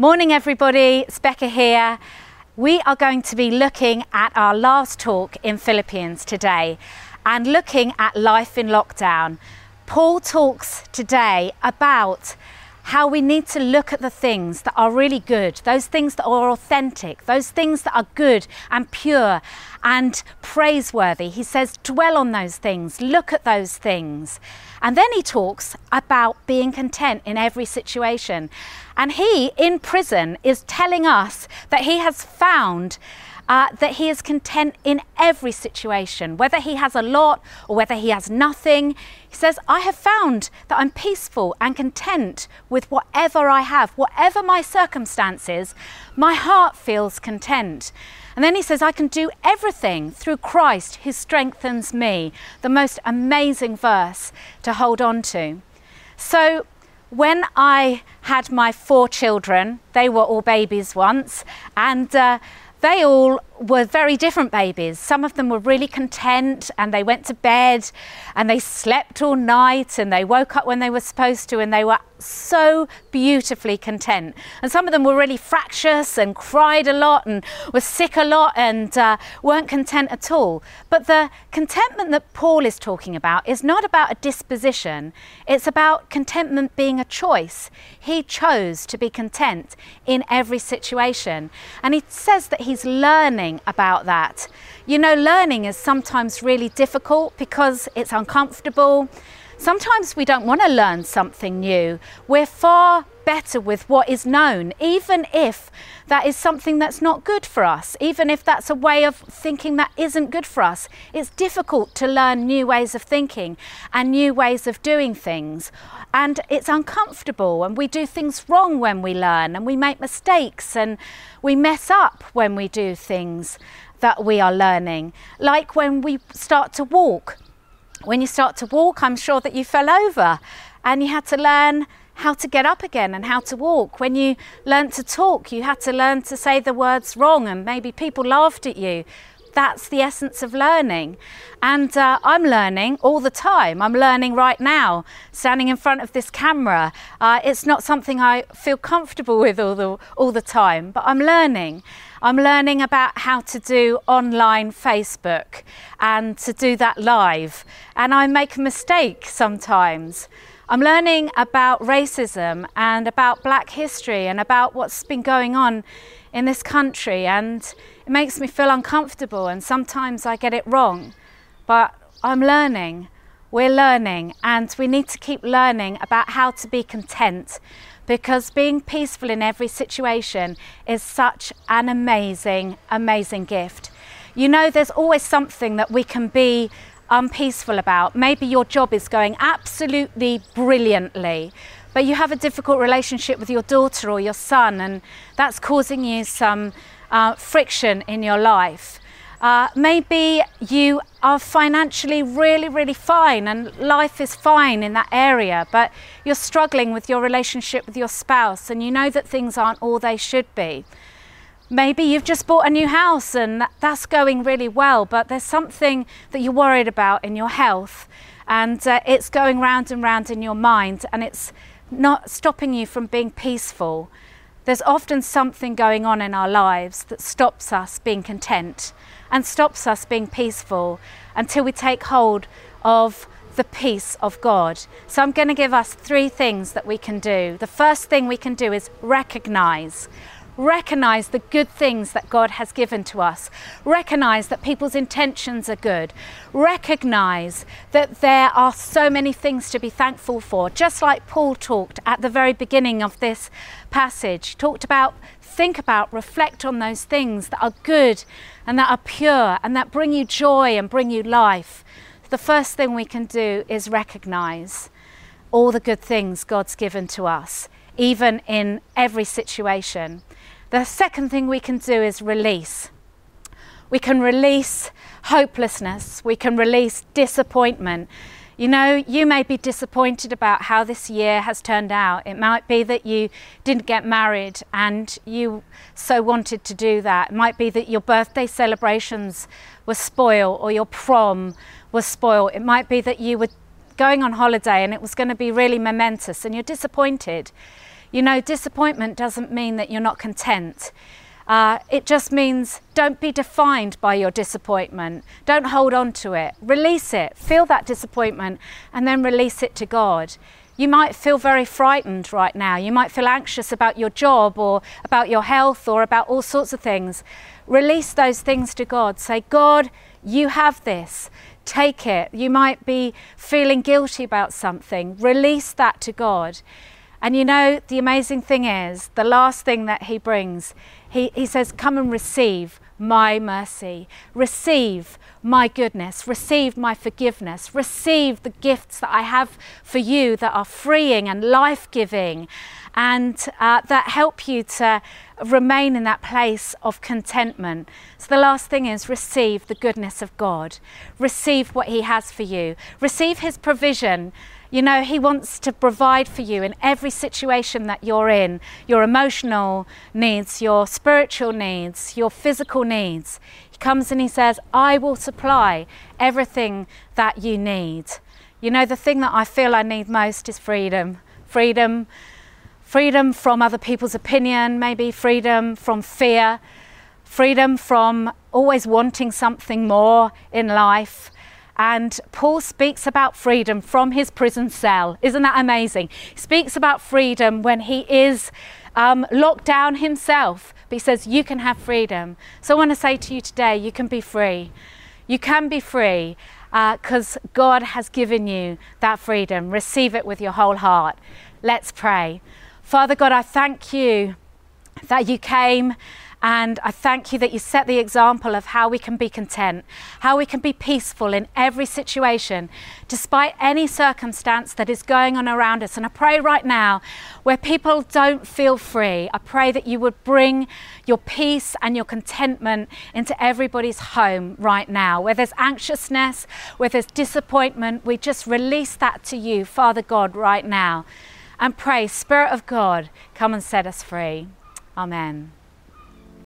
Morning, everybody. It's Becca here. We are going to be looking at our last talk in Philippians today and looking at life in lockdown. Paul talks today about how we need to look at the things that are really good, those things that are authentic, those things that are good and pure and praiseworthy. He says, dwell on those things, look at those things. And then he talks about being content in every situation. And he, in prison, is telling us that he has found uh, that he is content in every situation, whether he has a lot or whether he has nothing. He says, I have found that I'm peaceful and content with whatever I have, whatever my circumstances, my heart feels content. And then he says, I can do everything through Christ who strengthens me. The most amazing verse to hold on to. So, when I had my four children, they were all babies once, and uh, they all were very different babies. Some of them were really content and they went to bed and they slept all night and they woke up when they were supposed to and they were so beautifully content. And some of them were really fractious and cried a lot and were sick a lot and uh, weren't content at all. But the contentment that Paul is talking about is not about a disposition, it's about contentment being a choice. He chose to be content in every situation. And he says that he's learning learning about that. You know, learning is sometimes really difficult because it's uncomfortable. Sometimes we don't want to learn something new. We're far better with what is known, even if that is something that's not good for us, even if that's a way of thinking that isn't good for us. It's difficult to learn new ways of thinking and new ways of doing things. And it's uncomfortable, and we do things wrong when we learn, and we make mistakes, and we mess up when we do things that we are learning. Like when we start to walk. When you start to walk, I'm sure that you fell over and you had to learn how to get up again and how to walk. When you learned to talk, you had to learn to say the words wrong, and maybe people laughed at you. That's the essence of learning. And uh, I'm learning all the time. I'm learning right now, standing in front of this camera. Uh, it's not something I feel comfortable with all the, all the time, but I'm learning. I'm learning about how to do online Facebook and to do that live. And I make a mistake sometimes. I'm learning about racism and about black history and about what's been going on in this country, and it makes me feel uncomfortable, and sometimes I get it wrong. But I'm learning, we're learning, and we need to keep learning about how to be content because being peaceful in every situation is such an amazing, amazing gift. You know, there's always something that we can be unpeaceful about. Maybe your job is going absolutely brilliantly, but you have a difficult relationship with your daughter or your son, and that's causing you some uh, friction in your life. Uh, maybe you are financially really, really fine and life is fine in that area, but you're struggling with your relationship with your spouse and you know that things aren't all they should be. Maybe you've just bought a new house and that's going really well, but there's something that you're worried about in your health and uh, it's going round and round in your mind and it's not stopping you from being peaceful. There's often something going on in our lives that stops us being content and stops us being peaceful until we take hold of the peace of God. So I'm going to give us three things that we can do. The first thing we can do is recognize recognize the good things that God has given to us, recognize that people's intentions are good, recognize that there are so many things to be thankful for. Just like Paul talked at the very beginning of this passage, talked about think about, reflect on those things that are good and that are pure and that bring you joy and bring you life. The first thing we can do is recognize all the good things God's given to us, even in every situation. The second thing we can do is release. We can release hopelessness, we can release disappointment. You know, you may be disappointed about how this year has turned out. It might be that you didn't get married and you so wanted to do that. It might be that your birthday celebrations were spoiled or your prom was spoiled. It might be that you were going on holiday and it was going to be really momentous and you're disappointed. You know, disappointment doesn't mean that you're not content. Uh, it just means don't be defined by your disappointment. Don't hold on to it. Release it. Feel that disappointment and then release it to God. You might feel very frightened right now. You might feel anxious about your job or about your health or about all sorts of things. Release those things to God. Say, God, you have this. Take it. You might be feeling guilty about something. Release that to God. And you know, the amazing thing is, the last thing that He brings, He, he says, Come and receive my mercy. Receive my goodness, receive my forgiveness, receive the gifts that I have for you that are freeing and life giving and uh, that help you to remain in that place of contentment. So, the last thing is receive the goodness of God, receive what He has for you, receive His provision. You know, He wants to provide for you in every situation that you're in your emotional needs, your spiritual needs, your physical needs He comes and he says, I will supply everything that you need. You know, the thing that I feel I need most is freedom. Freedom, freedom from other people's opinion, maybe freedom from fear, freedom from always wanting something more in life. And Paul speaks about freedom from his prison cell. Isn't that amazing? He speaks about freedom when he is um, locked down himself, but he says, You can have freedom. So I want to say to you today, you can be free. You can be free because uh, God has given you that freedom. Receive it with your whole heart. Let's pray. Father God, I thank you that you came and I thank you that you set the example of how we can be content, how we can be peaceful in every situation, despite any circumstance that is going on around us. And I pray right now, where people don't feel free, I pray that you would bring your peace and your contentment into everybody's home right now. Where there's anxiousness, where there's disappointment, we just release that to you, Father God, right now. And pray, Spirit of God, come and set us free. Amen.